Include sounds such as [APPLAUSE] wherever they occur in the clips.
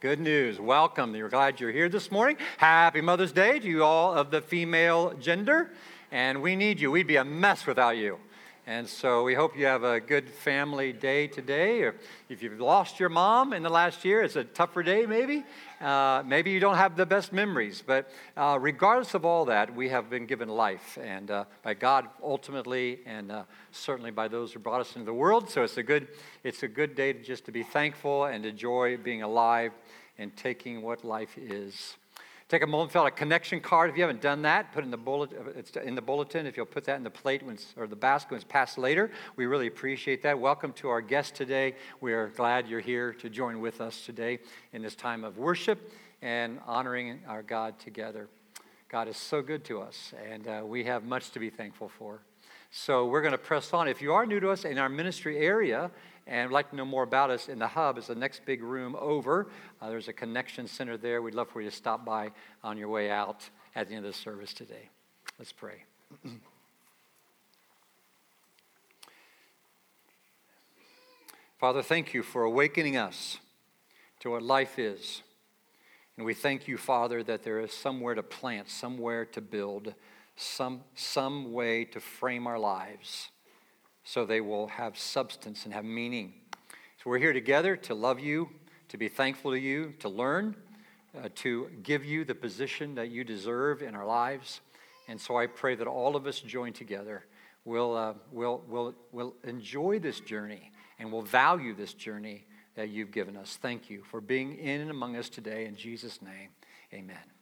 Good news. Welcome. We're glad you're here this morning. Happy Mother's Day to you all of the female gender. And we need you. We'd be a mess without you. And so we hope you have a good family day today. If you've lost your mom in the last year, it's a tougher day maybe. Uh, maybe you don't have the best memories. But uh, regardless of all that, we have been given life. And uh, by God ultimately, and uh, certainly by those who brought us into the world. So it's a good, it's a good day to just to be thankful and enjoy being alive and taking what life is. Take a moment, fill out a connection card. If you haven't done that, put it in the bulletin. It's in the bulletin. If you'll put that in the plate when or the basket when it's passed later, we really appreciate that. Welcome to our guest today. We are glad you're here to join with us today in this time of worship and honoring our God together. God is so good to us, and uh, we have much to be thankful for. So we're going to press on. If you are new to us in our ministry area and would like to know more about us in the hub. Is the next big room over. Uh, there's a connection center there. We'd love for you to stop by on your way out at the end of the service today. Let's pray. [CLEARS THROAT] Father thank you for awakening us to what life is. And we thank you father that there is somewhere to plant somewhere to build some, some way to frame our lives so they will have substance and have meaning. So we're here together to love you, to be thankful to you, to learn, uh, to give you the position that you deserve in our lives. And so I pray that all of us join together. We'll, uh, we'll, we'll, we'll enjoy this journey and we'll value this journey that you've given us. Thank you for being in and among us today. In Jesus' name, amen.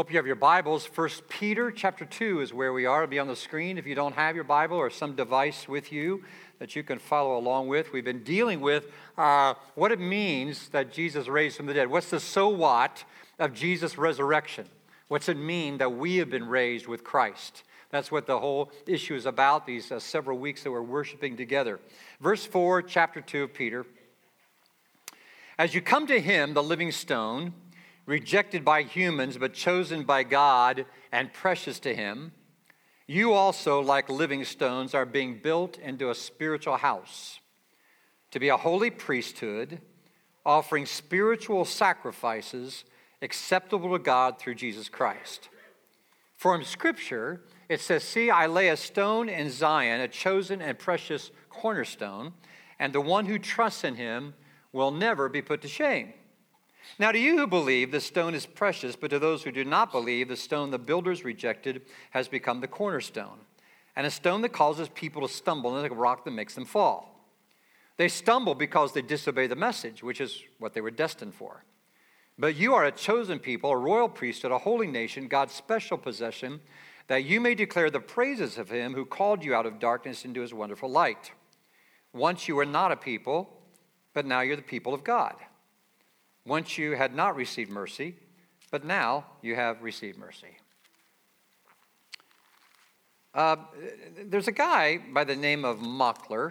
Hope you have your Bibles. First Peter chapter 2 is where we are. It'll be on the screen if you don't have your Bible or some device with you that you can follow along with. We've been dealing with uh, what it means that Jesus raised from the dead. What's the so what of Jesus' resurrection? What's it mean that we have been raised with Christ? That's what the whole issue is about, these uh, several weeks that we're worshiping together. Verse 4, chapter 2 of Peter. As you come to him, the living stone, rejected by humans, but chosen by God and precious to Him, you also, like living stones, are being built into a spiritual house to be a holy priesthood, offering spiritual sacrifices acceptable to God through Jesus Christ. For in Scripture, it says, See, I lay a stone in Zion, a chosen and precious cornerstone, and the one who trusts in him will never be put to shame. Now, to you who believe, the stone is precious, but to those who do not believe, the stone the builders rejected has become the cornerstone, and a stone that causes people to stumble, and a rock that makes them fall. They stumble because they disobey the message, which is what they were destined for. But you are a chosen people, a royal priesthood, a holy nation, God's special possession, that you may declare the praises of him who called you out of darkness into his wonderful light. Once you were not a people, but now you're the people of God. Once you had not received mercy, but now you have received mercy. Uh, there's a guy by the name of Mockler.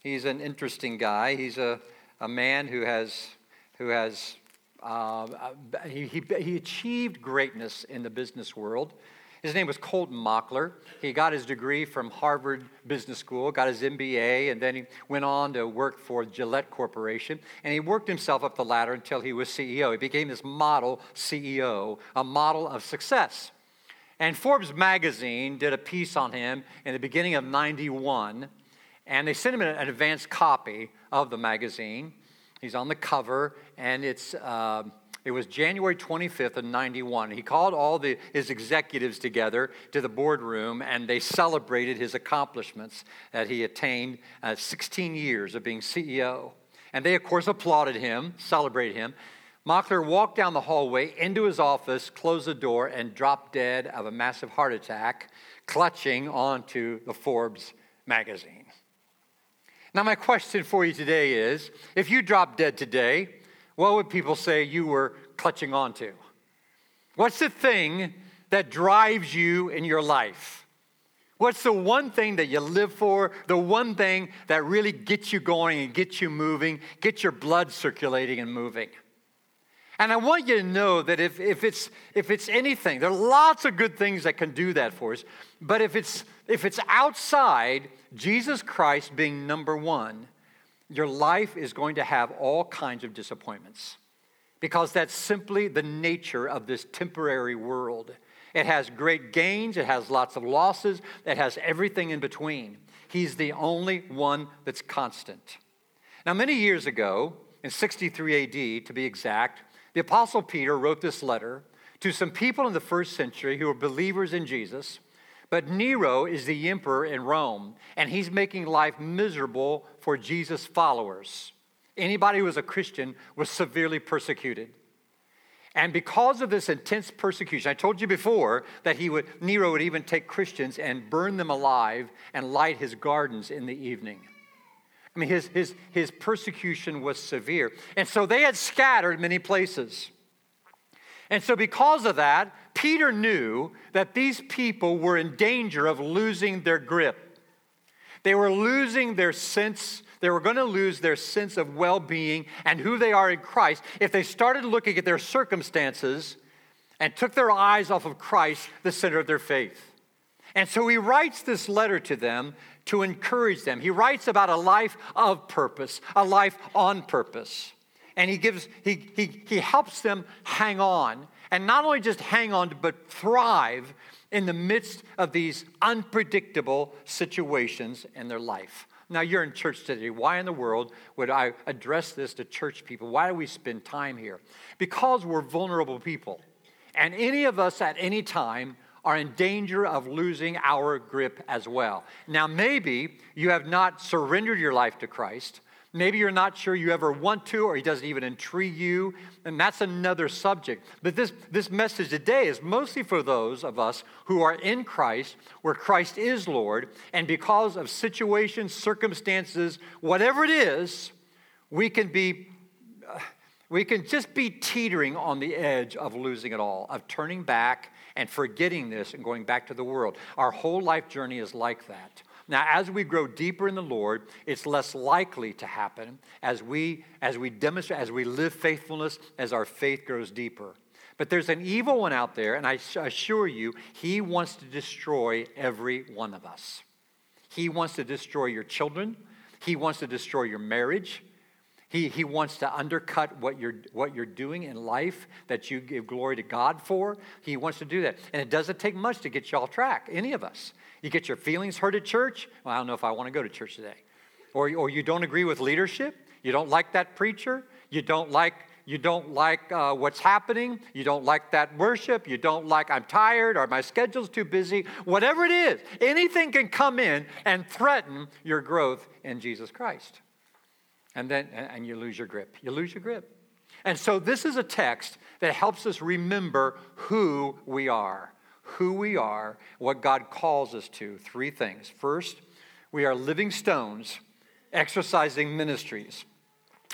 He's an interesting guy. He's a, a man who has, who has uh, he, he, he achieved greatness in the business world. His name was Colman Mockler. He got his degree from Harvard Business School, got his MBA, and then he went on to work for Gillette Corporation. And he worked himself up the ladder until he was CEO. He became this model CEO, a model of success. And Forbes magazine did a piece on him in the beginning of 91, and they sent him an advance copy of the magazine. He's on the cover, and it's. Uh, it was January 25th of 91. He called all the, his executives together to the boardroom and they celebrated his accomplishments that he attained uh, 16 years of being CEO. And they, of course, applauded him, celebrated him. Mockler walked down the hallway into his office, closed the door, and dropped dead of a massive heart attack, clutching onto the Forbes magazine. Now, my question for you today is if you drop dead today, what would people say you were clutching onto? What's the thing that drives you in your life? What's the one thing that you live for? The one thing that really gets you going and gets you moving, gets your blood circulating and moving? And I want you to know that if, if, it's, if it's anything, there are lots of good things that can do that for us. But if it's, if it's outside Jesus Christ being number one, your life is going to have all kinds of disappointments. because that's simply the nature of this temporary world. It has great gains, it has lots of losses, it has everything in between. He's the only one that's constant. Now, many years ago, in 63 AD to be exact, the Apostle Peter wrote this letter to some people in the first century who were believers in Jesus. But Nero is the emperor in Rome, and he's making life miserable for Jesus' followers. Anybody who was a Christian was severely persecuted. And because of this intense persecution, I told you before that he would, Nero would even take Christians and burn them alive and light his gardens in the evening. I mean, his, his, his persecution was severe. And so they had scattered many places. And so, because of that, Peter knew that these people were in danger of losing their grip. They were losing their sense they were going to lose their sense of well being and who they are in Christ if they started looking at their circumstances and took their eyes off of Christ, the center of their faith. And so he writes this letter to them to encourage them. He writes about a life of purpose, a life on purpose. And he gives, he, he, he helps them hang on. And not only just hang on, but thrive in the midst of these unpredictable situations in their life. Now, you're in church today. Why in the world would I address this to church people? Why do we spend time here? Because we're vulnerable people. And any of us at any time are in danger of losing our grip as well. Now, maybe you have not surrendered your life to Christ. Maybe you're not sure you ever want to, or he doesn't even intrigue you, and that's another subject. But this, this message today is mostly for those of us who are in Christ, where Christ is Lord, and because of situations, circumstances, whatever it is, we can be. Uh, we can just be teetering on the edge of losing it all, of turning back and forgetting this and going back to the world. Our whole life journey is like that. Now, as we grow deeper in the Lord, it's less likely to happen as we, as we demonstrate, as we live faithfulness, as our faith grows deeper. But there's an evil one out there, and I assure you, he wants to destroy every one of us. He wants to destroy your children. He wants to destroy your marriage. He, he wants to undercut what you're, what you're doing in life that you give glory to God for. He wants to do that. And it doesn't take much to get you off track, any of us. You get your feelings hurt at church. Well, I don't know if I want to go to church today. Or, or you don't agree with leadership. You don't like that preacher. You don't like you don't like uh, what's happening. You don't like that worship. You don't like, I'm tired or my schedule's too busy. Whatever it is, anything can come in and threaten your growth in Jesus Christ. And then, and you lose your grip. You lose your grip. And so, this is a text that helps us remember who we are who we are, what God calls us to. Three things. First, we are living stones exercising ministries.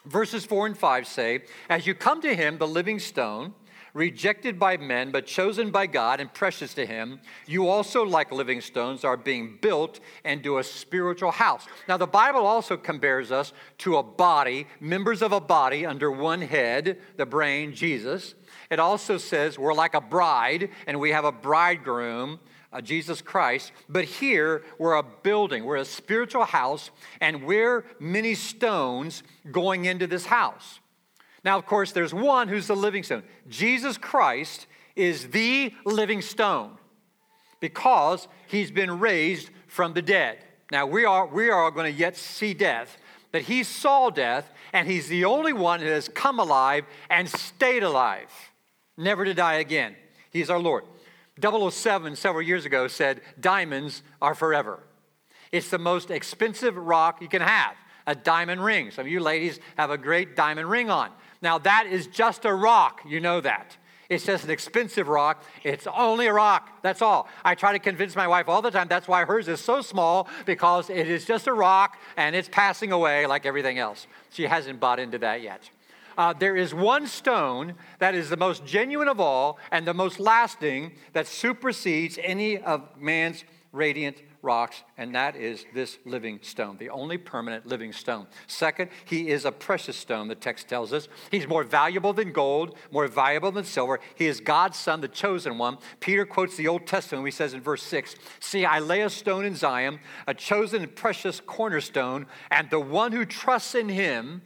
Verses 4 and 5 say, As you come to him, the living stone, rejected by men, but chosen by God and precious to him, you also, like living stones, are being built into a spiritual house. Now, the Bible also compares us to a body, members of a body under one head, the brain, Jesus. It also says we're like a bride and we have a bridegroom, uh, Jesus Christ. But here we're a building, we're a spiritual house, and we're many stones going into this house. Now, of course, there's one who's the living stone. Jesus Christ is the living stone because he's been raised from the dead. Now, we are, we are going to yet see death, but he saw death, and he's the only one that has come alive and stayed alive never to die again. He's our Lord. 007 several years ago said, Diamonds are forever. It's the most expensive rock you can have, a diamond ring. Some of you ladies have a great diamond ring on. Now, that is just a rock. You know that. It's just an expensive rock. It's only a rock. That's all. I try to convince my wife all the time that's why hers is so small because it is just a rock and it's passing away like everything else. She hasn't bought into that yet uh, there is one stone that is the most genuine of all and the most lasting that supersedes any of man's radiant rocks, and that is this living stone, the only permanent living stone. Second, he is a precious stone, the text tells us. He's more valuable than gold, more valuable than silver. He is God's son, the chosen one. Peter quotes the Old Testament, he says in verse 6 See, I lay a stone in Zion, a chosen and precious cornerstone, and the one who trusts in him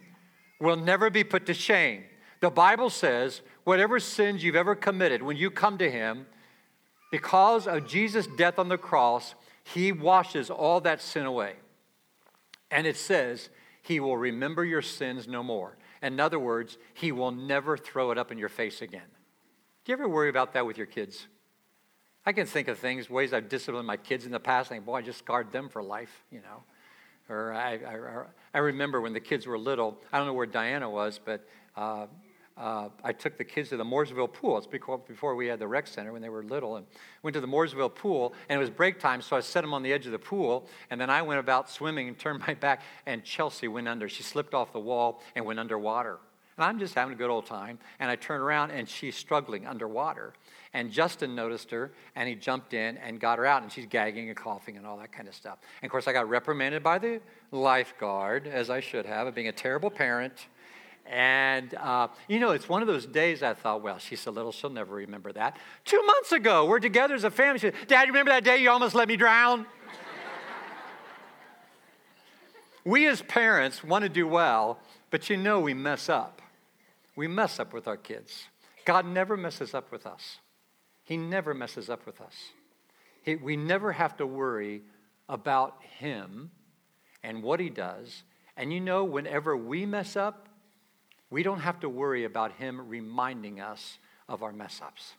will never be put to shame. The Bible says, whatever sins you've ever committed, when you come to Him, because of Jesus' death on the cross, He washes all that sin away. And it says, He will remember your sins no more. In other words, He will never throw it up in your face again. Do you ever worry about that with your kids? I can think of things, ways I've disciplined my kids in the past, think, boy, I just scarred them for life, you know. Or I, I, I remember when the kids were little, I don't know where Diana was, but uh, uh, I took the kids to the Mooresville pool. It's before we had the rec center when they were little, and went to the Mooresville pool. And it was break time, so I set them on the edge of the pool. And then I went about swimming and turned [LAUGHS] my back, and Chelsea went under. She slipped off the wall and went underwater. And I'm just having a good old time. And I turn around, and she's struggling underwater. And Justin noticed her, and he jumped in and got her out, and she's gagging and coughing and all that kind of stuff. And of course, I got reprimanded by the lifeguard, as I should have, of being a terrible parent. And, uh, you know, it's one of those days I thought, well, she's so little, she'll never remember that. Two months ago, we're together as a family. She said, Dad, you remember that day you almost let me drown? we as parents want to do well, but you know we mess up. We mess up with our kids. God never messes up with us. He never messes up with us. He, we never have to worry about Him and what He does. And you know, whenever we mess up, we don't have to worry about Him reminding us of our mess ups.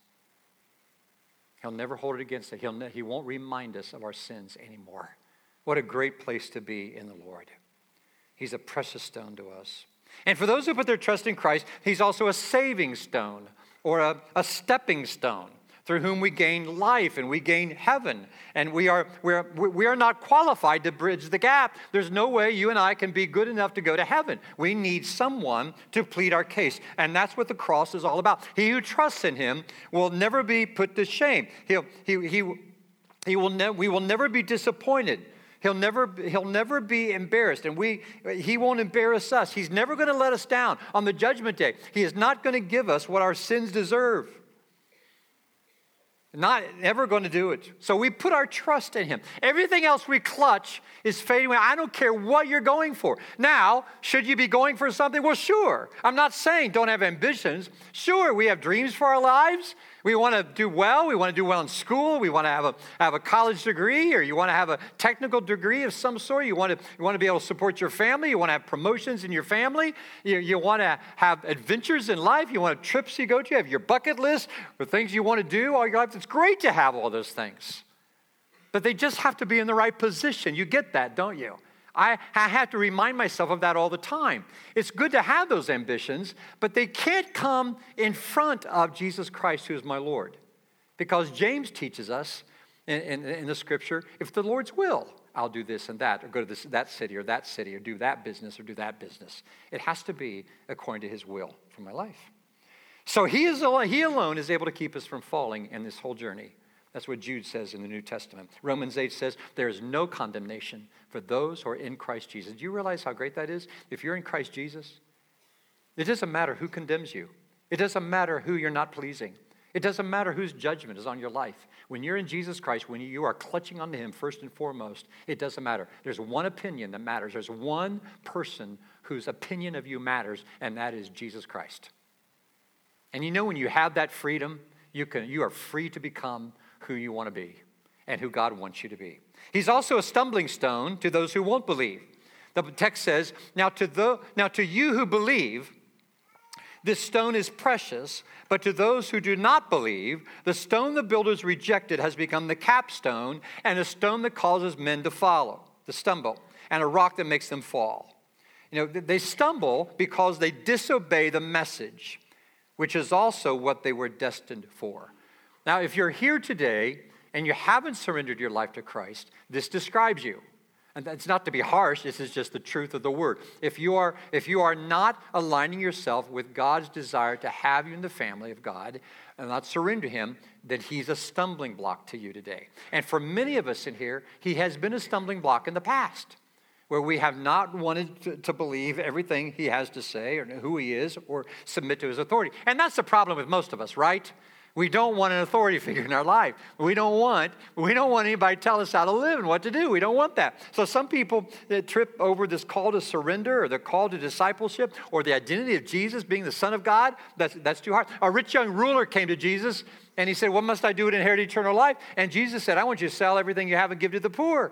He'll never hold it against us. He'll ne- he won't remind us of our sins anymore. What a great place to be in the Lord. He's a precious stone to us. And for those who put their trust in Christ, He's also a saving stone or a, a stepping stone through whom we gain life and we gain heaven. And we are, we, are, we are not qualified to bridge the gap. There's no way you and I can be good enough to go to heaven. We need someone to plead our case. And that's what the cross is all about. He who trusts in him will never be put to shame. He'll, he, he, he will ne- we will never be disappointed. He'll never, he'll never be embarrassed, and we, he won't embarrass us. He's never going to let us down on the judgment day. He is not going to give us what our sins deserve. Not ever going to do it. So we put our trust in Him. Everything else we clutch is fading away. I don't care what you're going for. Now, should you be going for something? Well, sure. I'm not saying don't have ambitions. Sure, we have dreams for our lives. We want to do well. We want to do well in school. We want to have a, have a college degree, or you want to have a technical degree of some sort. You want to, you want to be able to support your family. You want to have promotions in your family. You, you want to have adventures in life. You want trips you go to. You have your bucket list for things you want to do all your life. It's great to have all those things, but they just have to be in the right position. You get that, don't you? I, I have to remind myself of that all the time. It's good to have those ambitions, but they can't come in front of Jesus Christ, who is my Lord. Because James teaches us in, in, in the scripture if the Lord's will, I'll do this and that, or go to this, that city or that city, or do that business or do that business. It has to be according to his will for my life. So he, is, he alone is able to keep us from falling in this whole journey. That's what Jude says in the New Testament. Romans 8 says, There is no condemnation for those who are in Christ Jesus. Do you realize how great that is? If you're in Christ Jesus, it doesn't matter who condemns you, it doesn't matter who you're not pleasing. It doesn't matter whose judgment is on your life. When you're in Jesus Christ, when you are clutching onto Him first and foremost, it doesn't matter. There's one opinion that matters. There's one person whose opinion of you matters, and that is Jesus Christ. And you know, when you have that freedom, you, can, you are free to become who you want to be and who God wants you to be. He's also a stumbling stone to those who won't believe. The text says, Now to, the, now to you who believe, this stone is precious, but to those who do not believe, the stone the builders rejected has become the capstone and a stone that causes men to follow, to stumble, and a rock that makes them fall. You know, they stumble because they disobey the message, which is also what they were destined for. Now, if you're here today and you haven't surrendered your life to Christ, this describes you. And that's not to be harsh, this is just the truth of the word. If you are, if you are not aligning yourself with God's desire to have you in the family of God and not surrender Him, then He's a stumbling block to you today. And for many of us in here, He has been a stumbling block in the past where we have not wanted to, to, believe everything he has to say or who he is or submit to his authority. And that's the problem with most of us, right? We don't want an authority figure in our life. We don't want we don't want anybody to tell us how to live and what to do. We don't want that. So some people that trip over this call to surrender or the call to discipleship or the identity of Jesus being the Son of God, that's, that's too hard. A rich young ruler came to Jesus and he said, What must I do to inherit eternal life? And Jesus said, I want you to sell everything you have and give to the poor.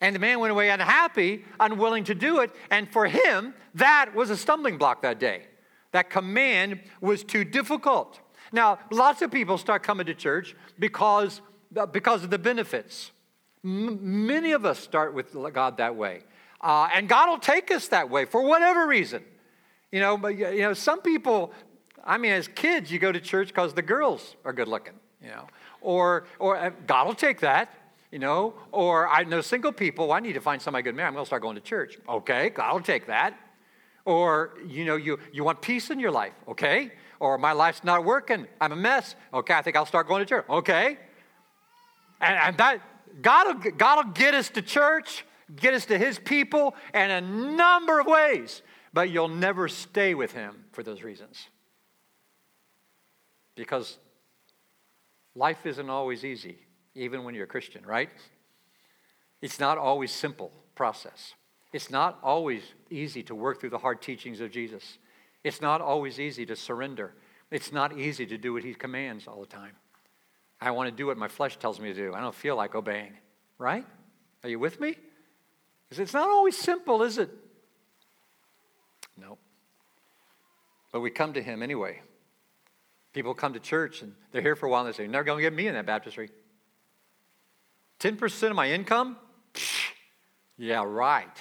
And the man went away unhappy, unwilling to do it. And for him, that was a stumbling block that day. That command was too difficult. Now, lots of people start coming to church because, because of the benefits. M- many of us start with God that way. Uh, and God will take us that way for whatever reason. You know, but you know, some people, I mean, as kids, you go to church because the girls are good looking, you know. Or, or uh, God will take that, you know. Or I know single people, well, I need to find somebody good man. I'm going to start going to church. Okay, God will take that. Or, you know, you, you want peace in your life. Okay, or my life's not working. I'm a mess. Okay, I think I'll start going to church. Okay. And, and that, God will, God will get us to church, get us to His people in a number of ways, but you'll never stay with Him for those reasons. Because life isn't always easy, even when you're a Christian, right? It's not always simple process. It's not always easy to work through the hard teachings of Jesus. It's not always easy to surrender. It's not easy to do what he commands all the time. I want to do what my flesh tells me to do. I don't feel like obeying, right? Are you with me? Because it's not always simple, is it? No. But we come to him anyway. People come to church and they're here for a while and they say, You're never going to get me in that baptistry. 10% of my income? Psh, yeah, right.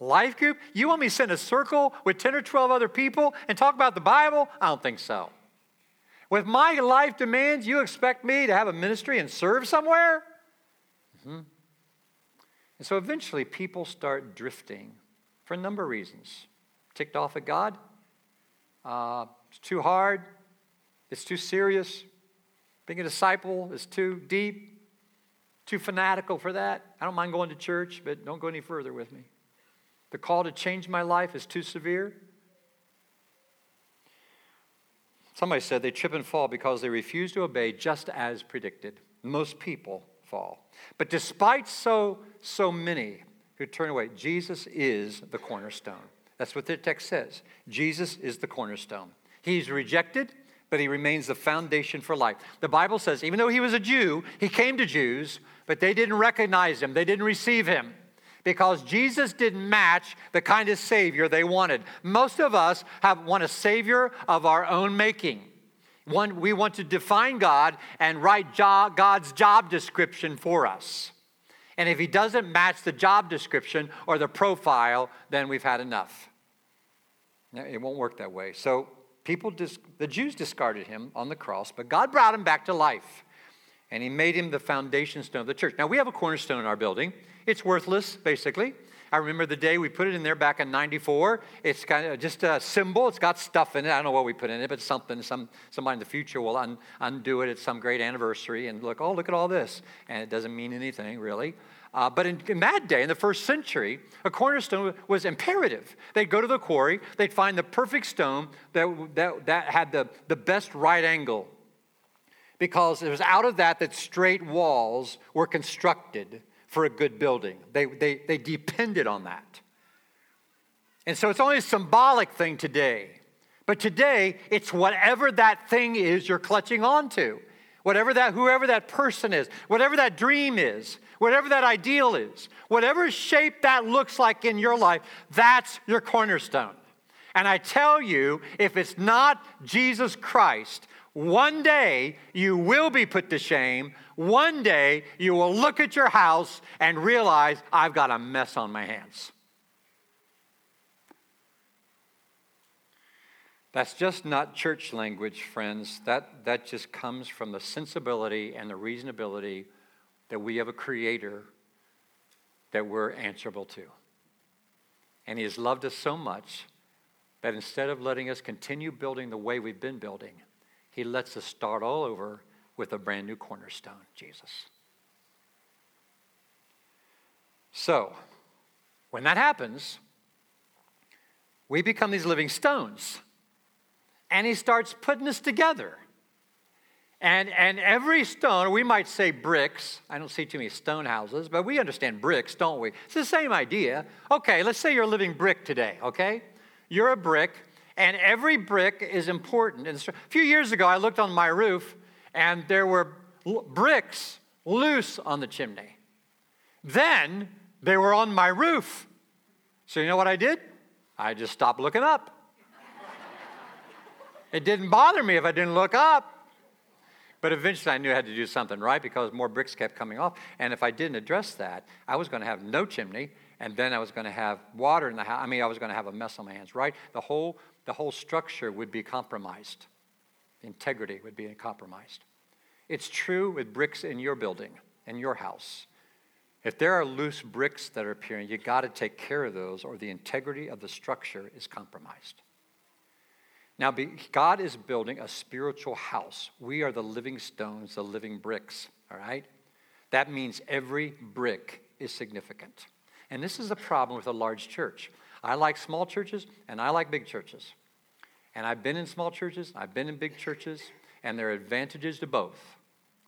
Life group? You want me to sit in a circle with 10 or 12 other people and talk about the Bible? I don't think so. With my life demands, you expect me to have a ministry and serve somewhere? Mm-hmm. And so eventually people start drifting for a number of reasons. Ticked off at God, uh, it's too hard, it's too serious, being a disciple is too deep, too fanatical for that. I don't mind going to church, but don't go any further with me. The call to change my life is too severe. Somebody said they trip and fall because they refuse to obey just as predicted. Most people fall. But despite so so many who turn away, Jesus is the cornerstone. That's what the text says. Jesus is the cornerstone. He's rejected, but he remains the foundation for life. The Bible says even though he was a Jew, he came to Jews, but they didn't recognize him. They didn't receive him because Jesus didn't match the kind of Savior they wanted. Most of us have want a Savior of our own making. One, we want to define God and write job, God's job description for us. And if He doesn't match the job description or the profile, then we've had enough. It won't work that way. So people, dis- the Jews discarded him on the cross, but God brought him back to life. And he made him the foundation stone of the church. Now, we have a cornerstone in our building. It's worthless, basically. I remember the day we put it in there back in 94. It's kind of just a symbol. It's got stuff in it. I don't know what we put in it, but something. Some, somebody in the future will un, undo it at some great anniversary and look, oh, look at all this. And it doesn't mean anything, really. Uh, but in, in, that day, in the first century, a cornerstone was imperative. They'd go to the quarry, they'd find the perfect stone that, that, that had the, the best right angle. Because it was out of that that straight walls were constructed for a good building. They, they, they depended on that. And so it's only a symbolic thing today. But today, it's whatever that thing is you're clutching onto. Whatever that, whoever that person is, whatever that dream is, whatever that ideal is, whatever shape that looks like in your life, that's your cornerstone. And I tell you, if it's not Jesus Christ, one day you will be put to shame. One day you will look at your house and realize, I've got a mess on my hands. That's just not church language, friends. That, that just comes from the sensibility and the reasonability that we have a creator that we're answerable to. And he has loved us so much that instead of letting us continue building the way we've been building, he lets us start all over with a brand new cornerstone, Jesus. So, when that happens, we become these living stones. And he starts putting us together. And, and every stone, we might say bricks. I don't see too many stone houses, but we understand bricks, don't we? It's the same idea. Okay, let's say you're a living brick today, okay? You're a brick, and every brick is important. And a few years ago, I looked on my roof, and there were bricks loose on the chimney. Then they were on my roof. So you know what I did? I just stopped looking up. it didn't bother me if I didn't look up. But eventually I knew I had to do something right because more bricks kept coming off. And if I didn't address that, I was going to have no chimney, and then I was going to have water in the house. I mean, I was going to have a mess on my hands, right? The whole, the whole structure would be compromised. Integrity would be compromised. It's true with bricks in your building, in your house. If there are loose bricks that are appearing, you got to take care of those, or the integrity of the structure is compromised. Now, God is building a spiritual house. We are the living stones, the living bricks, all right? That means every brick is significant. And this is a problem with a large church. I like small churches and I like big churches. And I've been in small churches, I've been in big churches, and there are advantages to both.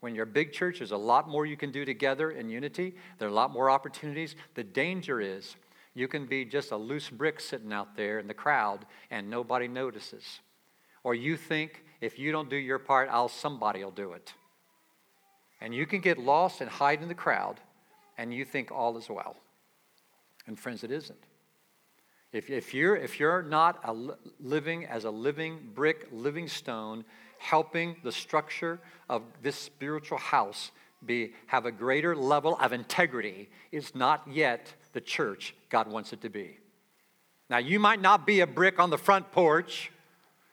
When you're a big church, there's a lot more you can do together in unity. There are a lot more opportunities. The danger is you can be just a loose brick sitting out there in the crowd and nobody notices. Or you think if you don't do your part, I'll somebody will do it. And you can get lost and hide in the crowd and you think all is well. And friends, it isn't. If, if, you're, if you're not a, living as a living brick, living stone, helping the structure of this spiritual house be, have a greater level of integrity, it's not yet the church God wants it to be. Now, you might not be a brick on the front porch.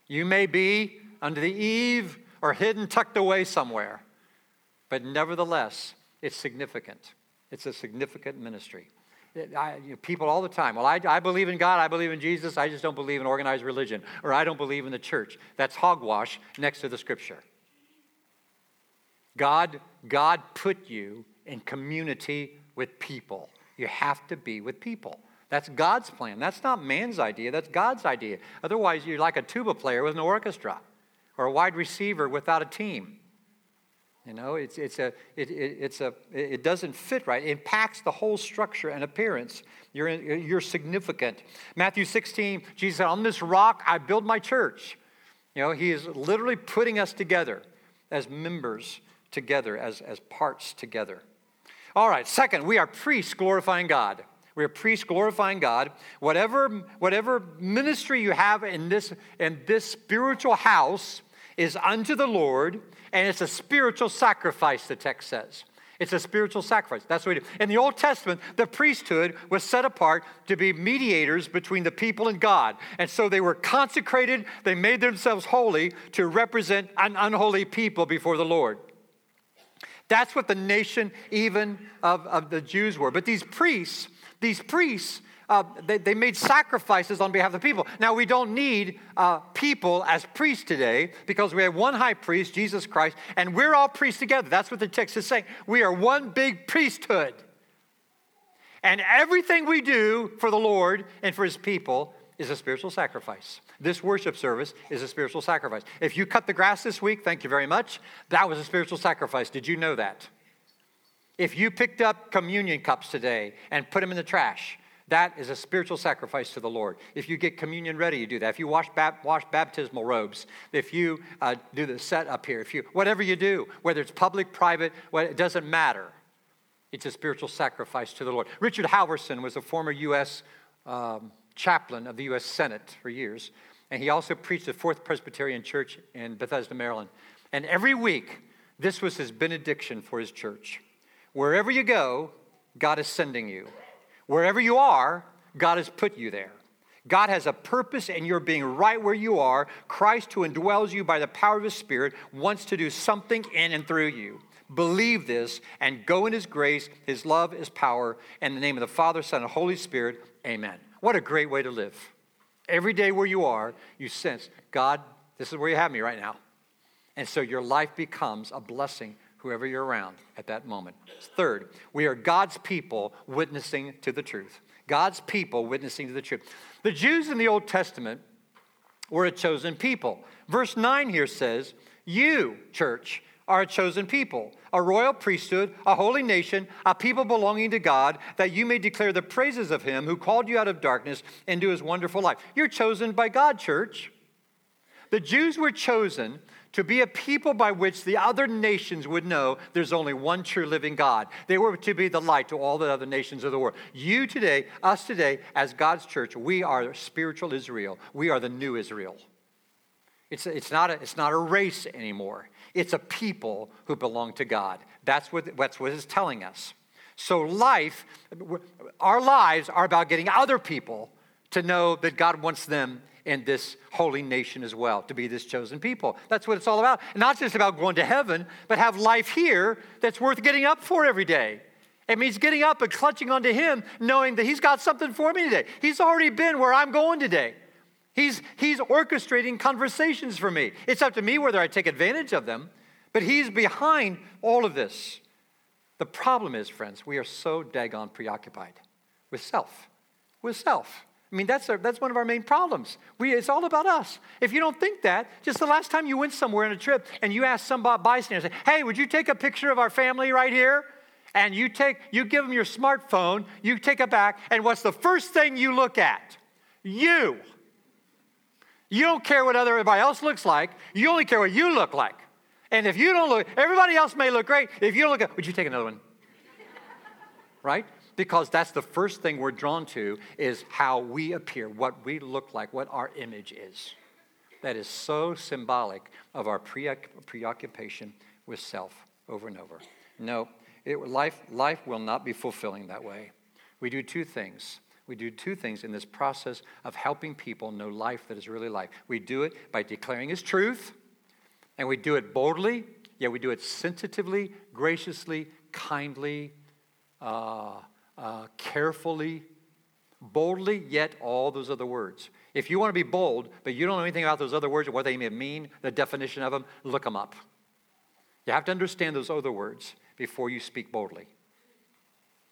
You may be under the eave or hidden, tucked away somewhere. But nevertheless, it's significant. It's a significant ministry. I, you know, people all the time, well, I, I believe in God, I believe in Jesus, I just don't believe in organized religion, or I don't believe in the church. That's hogwash next to the scripture. God, God put you in community with people. You have to be with people. That's God's plan. That's not man's idea, that's God's idea. Otherwise, you're like a tuba player with an orchestra or a wide receiver without a team. You know, it's, it's a, it, it, it's a, it doesn't fit right. It impacts the whole structure and appearance. You're, you're significant. Matthew 16, Jesus said, On this rock I build my church. You know, he is literally putting us together as members together, as, as parts together. All right, second, we are priests glorifying God. We are priests glorifying God. Whatever, whatever ministry you have in this, in this spiritual house is unto the Lord and it's a spiritual sacrifice, the text says. It's a spiritual sacrifice. That's what we do. In the Old Testament, the priesthood was set apart to be mediators between the people and God. And so they were consecrated, they made themselves holy to represent an unholy people before the Lord. That's what the nation, even of, of the Jews, were. But these priests, these priests uh, they, they, made sacrifices on behalf of the people. Now, we don't need uh, people as priests today because we have one high priest, Jesus Christ, and we're all priests together. That's what the text is saying. We are one big priesthood. And everything we do for the Lord and for his people is a spiritual sacrifice. This worship service is a spiritual sacrifice. If you cut the grass this week, thank you very much. That was a spiritual sacrifice. Did you know that? If you picked up communion cups today and put them in the trash, that is a spiritual sacrifice to the Lord. If you get communion ready, you do that. If you wash, wash baptismal robes, if you uh, do the set up here, if you whatever you do, whether it's public, private, it doesn't matter. It's a spiritual sacrifice to the Lord. Richard Halverson was a former U.S. Um, chaplain of the U.S. Senate for years, and he also preached at Fourth Presbyterian Church in Bethesda, Maryland. And every week, this was his benediction for his church. Wherever you go, God is sending you. Wherever you are, God has put you there. God has a purpose, and you're being right where you are. Christ, who indwells you by the power of His Spirit, wants to do something in and through you. Believe this and go in His grace, His love, His power. In the name of the Father, Son, and Holy Spirit, amen. What a great way to live. Every day where you are, you sense, God, this is where you have me right now. And so your life becomes a blessing whoever you're around at that moment. Third, we are God's people witnessing to the truth. God's people witnessing to the truth. The Jews in the Old Testament We're a chosen people. Verse 9 here says, You, church, are a chosen people, a royal priesthood, a holy nation, a people belonging to God, that you may declare the praises of him who called you out of darkness into his wonderful light. You're chosen by God, church. The Jews were chosen to be a people by which the other nations would know there's only one true living God. They were to be the light to all the other nations of the world. You today, us today, as God's church, we are spiritual Israel. We are the new Israel. It's, it's, not, a, it's not a race anymore. It's a people who belong to God. That's what, that's what it's telling us. So, life, our lives are about getting other people to know that God wants them in this holy nation as well, to be this chosen people. That's what it's all about. Not just about going to heaven, but have life here that's worth getting up for every day. It means getting up and clutching onto Him, knowing that He's got something for me today. He's already been where I'm going today. He's, he's orchestrating conversations for me. It's up to me whether I take advantage of them, but He's behind all of this. The problem is, friends, we are so daggone preoccupied with self. With self. I mean, that's, our, that's one of our main problems. We, it's all about us. If you don't think that, just the last time you went somewhere on a trip and you asked some bystander, say, hey, would you take a picture of our family right here? And you take, you give them your smartphone, you take it back, and what's the first thing you look at? You. You don't care what everybody else looks like. You only care what you look like. And if you don't look, everybody else may look great. If you don't look, would you take another one? [LAUGHS] right? Because that's the first thing we're drawn to is how we appear, what we look like, what our image is. That is so symbolic of our preoccupation with self over and over. No, it, life, life will not be fulfilling that way. We do two things. We do two things in this process of helping people know life that is really life. We do it by declaring His truth, and we do it boldly, yet we do it sensitively, graciously, kindly, uh, uh, carefully, boldly, yet all those other words. If you want to be bold, but you don't know anything about those other words or what they may mean, the definition of them, look them up. You have to understand those other words before you speak boldly.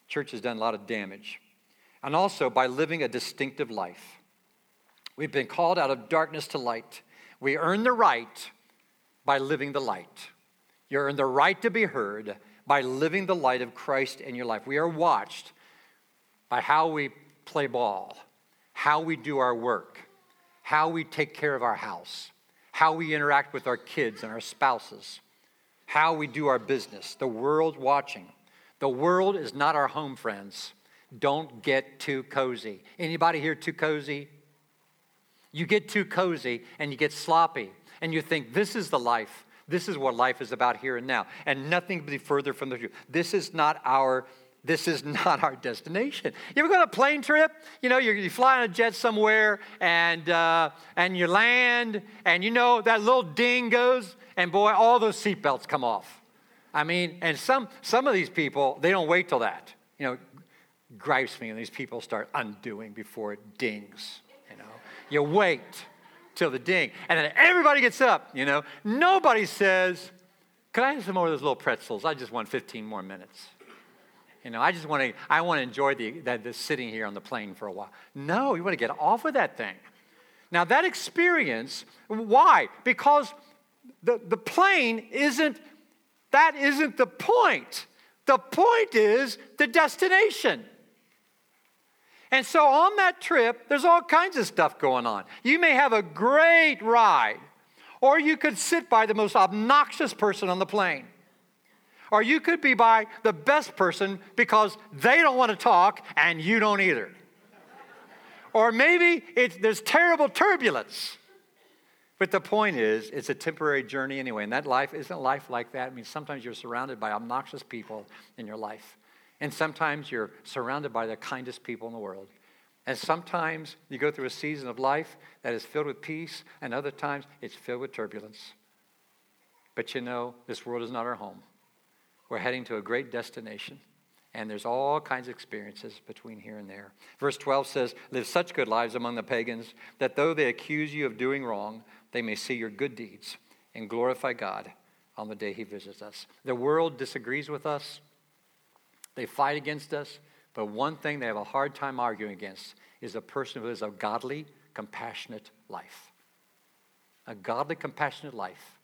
Church has done a lot of damage. And also by living a distinctive life. We've been called out of darkness to light. We earn the right by living the light. You earn the right to be heard by living the light of Christ in your life. We are watched by how we play ball, how we do our work, how we take care of our house, how we interact with our kids and our spouses, how we do our business. The world watching. The world is not our home, friends. Don't get too cozy. Anybody here too cozy? You get too cozy and you get sloppy and you think this is the life. This is what life is about here and now. And nothing could be further from the truth. This is not our this is [LAUGHS] not our destination. You ever go on a plane trip? You know, you fly on a jet somewhere and, uh, and you land, and you know that little ding goes, and boy, all those seatbelts come off. I mean, and some, some of these people, they don't wait till that. You know, gripes me when these people start undoing before it dings. You know, you wait till the ding, and then everybody gets up. You know, nobody says, "Can I have some more of those little pretzels? I just want 15 more minutes." You know, I just want to, I want to enjoy the, the, the sitting here on the plane for a while. No, you want to get off of that thing. Now, that experience, why? Because the, the plane isn't, that isn't the point. The point is the destination. And so on that trip, there's all kinds of stuff going on. You may have a great ride, or you could sit by the most obnoxious person on the plane. Or you could be by the best person because they don't want to talk and you don't either. or maybe there's terrible turbulence. But the point is, it's a temporary journey anyway. And that life isn't life like that. I mean, sometimes you're surrounded by obnoxious people in your life. And sometimes you're surrounded by the kindest people in the world. And sometimes you go through a season of life that is filled with peace, and other times it's filled with turbulence. But you know, this world is not our home. We're heading to a great destination. And there's all kinds of experiences between here and there. Verse 12 says, Live such good lives among the pagans that though they accuse you of doing wrong, they may see your good deeds and glorify God on the day he visits us. The world disagrees with us, they fight against us, but one thing they have a hard time arguing against is a person who lives a godly, compassionate life. a godly, compassionate life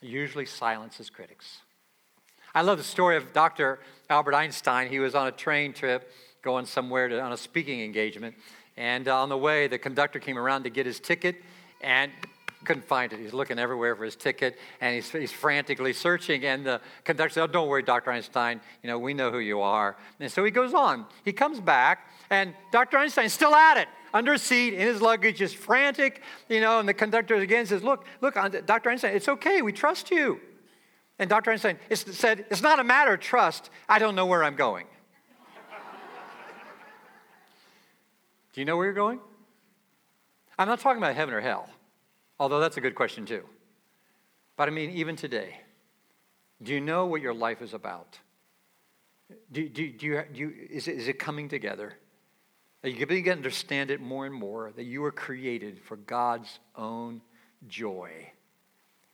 usually silences critics. I love the story of Dr. Albert Einstein. He was on a train trip going somewhere to, on a speaking engagement. And uh, on the way, the conductor came around to get his ticket and couldn't find it. He's looking everywhere for his ticket and he's, he's frantically searching. And the conductor said, Oh, don't worry, Dr. Einstein. You know, we know who you are. And so he goes on. He comes back and Dr. Einstein's still at it under a seat in his luggage, just frantic, you know. And the conductor again says, Look, look, Dr. Einstein, it's okay. We trust you. And Dr. Einstein said, It's not a matter of trust. I don't know where I'm going. Do you know where you're going? I'm not talking about heaven or hell, although that's a good question too. But I mean, even today, do you know what your life is about? Do, do, do, you, do you, is, it, is it coming together? Are you beginning to understand it more and more that you were created for God's own joy?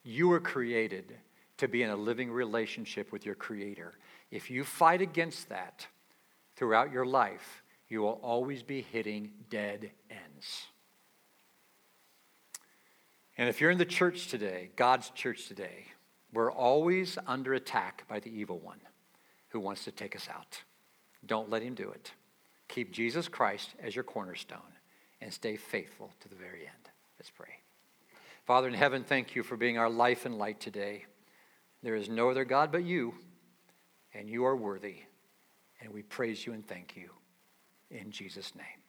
You were created to be in a living relationship with your Creator. If you fight against that throughout your life, you will always be hitting dead ends. And if you're in the church today, God's church today, we're always under attack by the evil one who wants to take us out. Don't let him do it. Keep Jesus Christ as your cornerstone and stay faithful to the very end. Let's pray. Father in heaven, thank you for being our life and light today. There is no other God but you, and you are worthy. And we praise you and thank you. In Jesus' name.